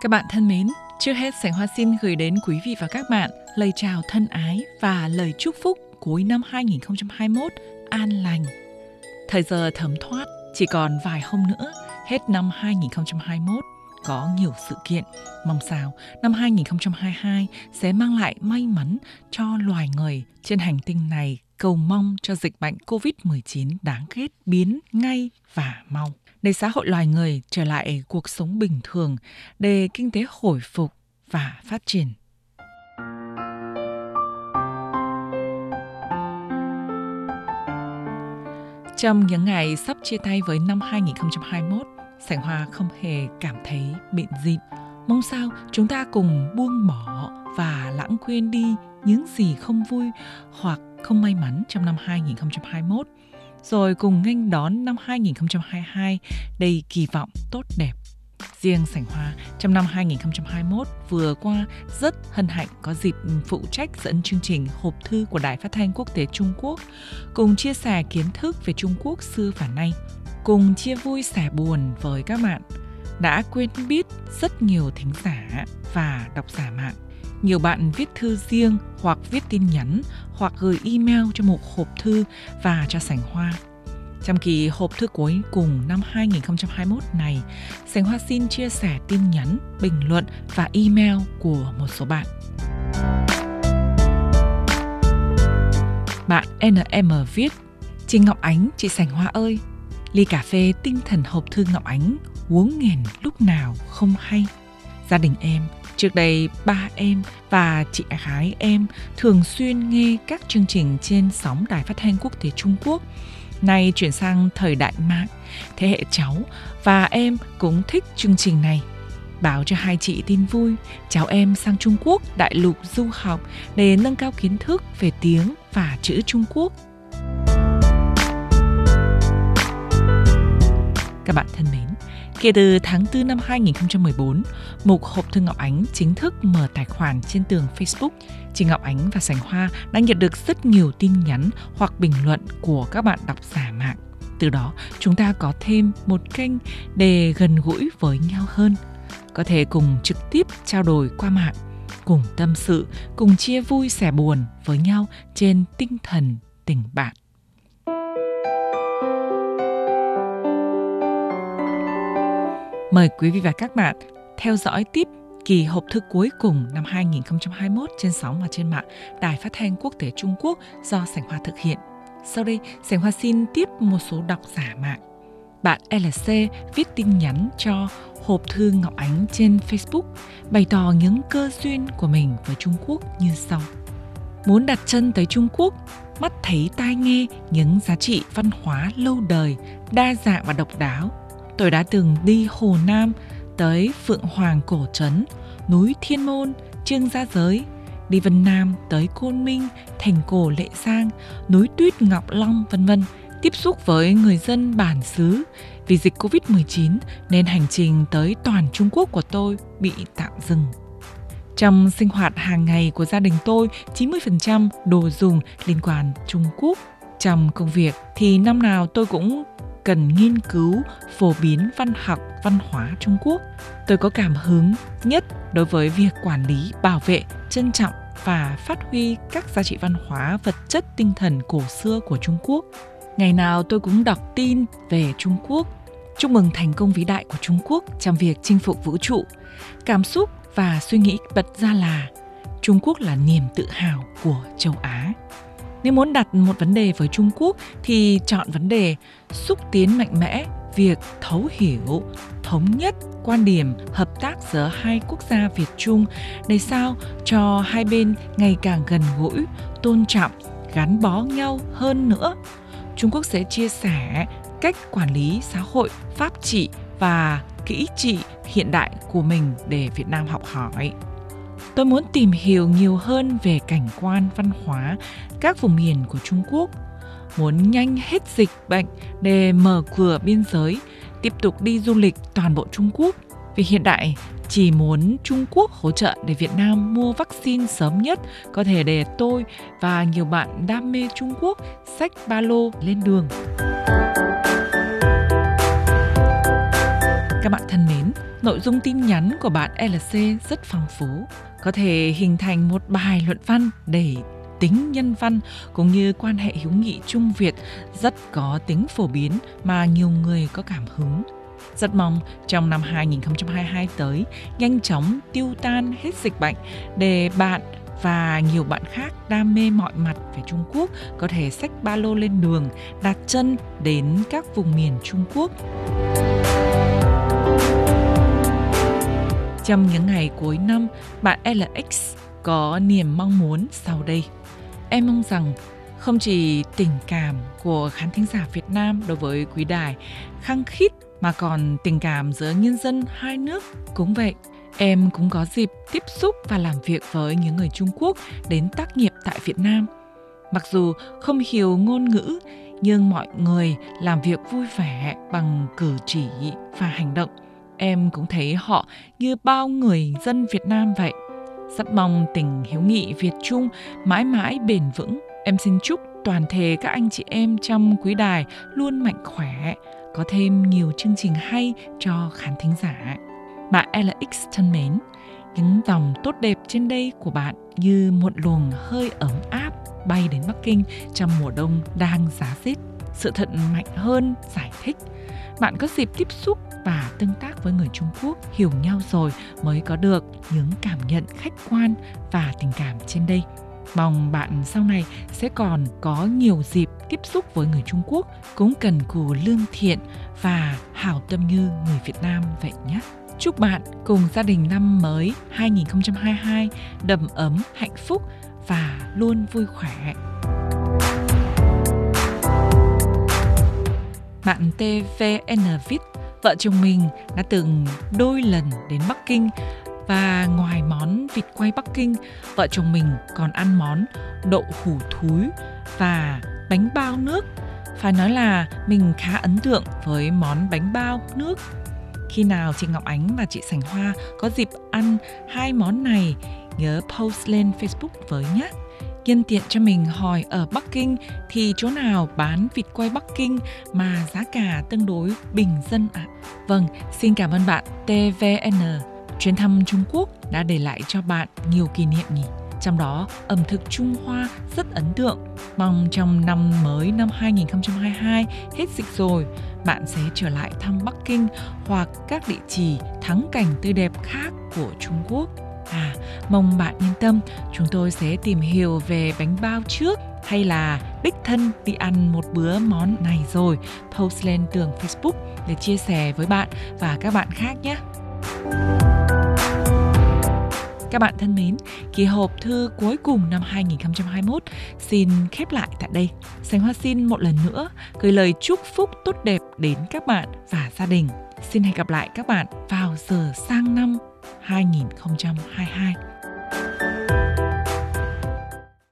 Các bạn thân mến, trước hết Sảnh Hoa xin gửi đến quý vị và các bạn lời chào thân ái và lời chúc phúc cuối năm 2021 an lành. Thời giờ thấm thoát, chỉ còn vài hôm nữa, hết năm 2021 có nhiều sự kiện. Mong sao năm 2022 sẽ mang lại may mắn cho loài người trên hành tinh này cầu mong cho dịch bệnh COVID-19 đáng ghét biến ngay và mau để xã hội loài người trở lại cuộc sống bình thường, để kinh tế hồi phục và phát triển. Trong những ngày sắp chia tay với năm 2021, Sảnh Hoa không hề cảm thấy bịn dịn. Mong sao chúng ta cùng buông bỏ và lãng quên đi những gì không vui hoặc không may mắn trong năm 2021 rồi cùng nghênh đón năm 2022 đầy kỳ vọng tốt đẹp. Riêng Sảnh Hoa trong năm 2021 vừa qua rất hân hạnh có dịp phụ trách dẫn chương trình hộp thư của Đài Phát thanh Quốc tế Trung Quốc, cùng chia sẻ kiến thức về Trung Quốc xưa và nay, cùng chia vui sẻ buồn với các bạn. Đã quên biết rất nhiều thính giả và độc giả mạng nhiều bạn viết thư riêng hoặc viết tin nhắn hoặc gửi email cho một hộp thư và cho sảnh hoa. Trong kỳ hộp thư cuối cùng năm 2021 này, Sảnh Hoa xin chia sẻ tin nhắn, bình luận và email của một số bạn. Bạn NM viết Chị Ngọc Ánh, chị Sảnh Hoa ơi, ly cà phê tinh thần hộp thư Ngọc Ánh uống nghiền lúc nào không hay. Gia đình em Trước đây, ba em và chị gái em thường xuyên nghe các chương trình trên sóng đài phát thanh quốc tế Trung Quốc. Nay chuyển sang thời đại mạng, thế hệ cháu và em cũng thích chương trình này. Báo cho hai chị tin vui, cháu em sang Trung Quốc đại lục du học để nâng cao kiến thức về tiếng và chữ Trung Quốc. Các bạn thân mến, Kể từ tháng 4 năm 2014, mục hộp thư Ngọc Ánh chính thức mở tài khoản trên tường Facebook. Chị Ngọc Ánh và Sành Hoa đã nhận được rất nhiều tin nhắn hoặc bình luận của các bạn đọc giả mạng. Từ đó, chúng ta có thêm một kênh để gần gũi với nhau hơn. Có thể cùng trực tiếp trao đổi qua mạng, cùng tâm sự, cùng chia vui sẻ buồn với nhau trên tinh thần tình bạn. Mời quý vị và các bạn theo dõi tiếp kỳ hộp thư cuối cùng năm 2021 trên sóng và trên mạng Đài Phát thanh Quốc tế Trung Quốc do Sảnh Hoa thực hiện. Sau đây, Sảnh Hoa xin tiếp một số độc giả mạng. Bạn LC viết tin nhắn cho hộp thư Ngọc Ánh trên Facebook bày tỏ những cơ duyên của mình với Trung Quốc như sau. Muốn đặt chân tới Trung Quốc, mắt thấy tai nghe những giá trị văn hóa lâu đời, đa dạng và độc đáo tôi đã từng đi Hồ Nam, tới Phượng Hoàng Cổ Trấn, núi Thiên Môn, Trương Gia Giới, đi Vân Nam tới Côn Minh, thành cổ Lệ Giang, núi Tuyết Ngọc Long vân vân, tiếp xúc với người dân bản xứ. Vì dịch Covid-19 nên hành trình tới toàn Trung Quốc của tôi bị tạm dừng. Trong sinh hoạt hàng ngày của gia đình tôi, 90% đồ dùng liên quan Trung Quốc. Trong công việc thì năm nào tôi cũng cần nghiên cứu phổ biến văn học văn hóa Trung Quốc. Tôi có cảm hứng nhất đối với việc quản lý, bảo vệ, trân trọng và phát huy các giá trị văn hóa, vật chất, tinh thần cổ xưa của Trung Quốc. Ngày nào tôi cũng đọc tin về Trung Quốc, chúc mừng thành công vĩ đại của Trung Quốc trong việc chinh phục vũ trụ. Cảm xúc và suy nghĩ bật ra là Trung Quốc là niềm tự hào của châu Á. Nếu muốn đặt một vấn đề với Trung Quốc thì chọn vấn đề xúc tiến mạnh mẽ việc thấu hiểu, thống nhất quan điểm hợp tác giữa hai quốc gia Việt Trung để sao cho hai bên ngày càng gần gũi, tôn trọng, gắn bó nhau hơn nữa. Trung Quốc sẽ chia sẻ cách quản lý xã hội, pháp trị và kỹ trị hiện đại của mình để Việt Nam học hỏi. Tôi muốn tìm hiểu nhiều hơn về cảnh quan văn hóa các vùng miền của Trung Quốc, muốn nhanh hết dịch bệnh để mở cửa biên giới, tiếp tục đi du lịch toàn bộ Trung Quốc. Vì hiện tại chỉ muốn Trung Quốc hỗ trợ để Việt Nam mua vaccine sớm nhất có thể để tôi và nhiều bạn đam mê Trung Quốc sách ba lô lên đường. Nội dung tin nhắn của bạn LC rất phong phú, có thể hình thành một bài luận văn để tính nhân văn cũng như quan hệ hữu nghị Trung Việt rất có tính phổ biến mà nhiều người có cảm hứng. Rất mong trong năm 2022 tới nhanh chóng tiêu tan hết dịch bệnh để bạn và nhiều bạn khác đam mê mọi mặt về Trung Quốc có thể xách ba lô lên đường, đặt chân đến các vùng miền Trung Quốc. Trong những ngày cuối năm, bạn LX có niềm mong muốn sau đây. Em mong rằng không chỉ tình cảm của khán thính giả Việt Nam đối với quý đài khăng khít mà còn tình cảm giữa nhân dân hai nước cũng vậy. Em cũng có dịp tiếp xúc và làm việc với những người Trung Quốc đến tác nghiệp tại Việt Nam. Mặc dù không hiểu ngôn ngữ, nhưng mọi người làm việc vui vẻ bằng cử chỉ và hành động. Em cũng thấy họ như bao người dân Việt Nam vậy. Rất mong tình hiếu nghị Việt Trung mãi mãi bền vững. Em xin chúc toàn thể các anh chị em trong quý đài luôn mạnh khỏe, có thêm nhiều chương trình hay cho khán thính giả. Bạn LX thân mến, những dòng tốt đẹp trên đây của bạn như một luồng hơi ấm áp bay đến Bắc Kinh trong mùa đông đang giá rét. Sự thật mạnh hơn giải thích. Bạn có dịp tiếp xúc và tương tác với người Trung Quốc hiểu nhau rồi mới có được những cảm nhận khách quan và tình cảm trên đây. Mong bạn sau này sẽ còn có nhiều dịp tiếp xúc với người Trung Quốc cũng cần cù lương thiện và hảo tâm như người Việt Nam vậy nhé. Chúc bạn cùng gia đình năm mới 2022 đầm ấm, hạnh phúc và luôn vui khỏe. Bạn TVN viết vợ chồng mình đã từng đôi lần đến Bắc Kinh và ngoài món vịt quay Bắc Kinh, vợ chồng mình còn ăn món đậu hủ thúi và bánh bao nước. Phải nói là mình khá ấn tượng với món bánh bao nước khi nào chị Ngọc Ánh và chị Sành Hoa có dịp ăn hai món này, nhớ post lên Facebook với nhé. Nhân tiện cho mình hỏi ở Bắc Kinh thì chỗ nào bán vịt quay Bắc Kinh mà giá cả tương đối bình dân ạ? À? Vâng, xin cảm ơn bạn TVN. Chuyến thăm Trung Quốc đã để lại cho bạn nhiều kỷ niệm nhỉ? Trong đó, ẩm thực Trung Hoa rất ấn tượng. Mong trong năm mới năm 2022 hết dịch rồi, bạn sẽ trở lại thăm Bắc Kinh hoặc các địa chỉ thắng cảnh tươi đẹp khác của Trung Quốc. À, mong bạn yên tâm, chúng tôi sẽ tìm hiểu về bánh bao trước hay là đích thân đi ăn một bữa món này rồi post lên tường Facebook để chia sẻ với bạn và các bạn khác nhé. Các bạn thân mến, kỳ hộp thư cuối cùng năm 2021 xin khép lại tại đây. Sánh Hoa xin một lần nữa gửi lời chúc phúc tốt đẹp đến các bạn và gia đình. Xin hẹn gặp lại các bạn vào giờ sang năm 2022.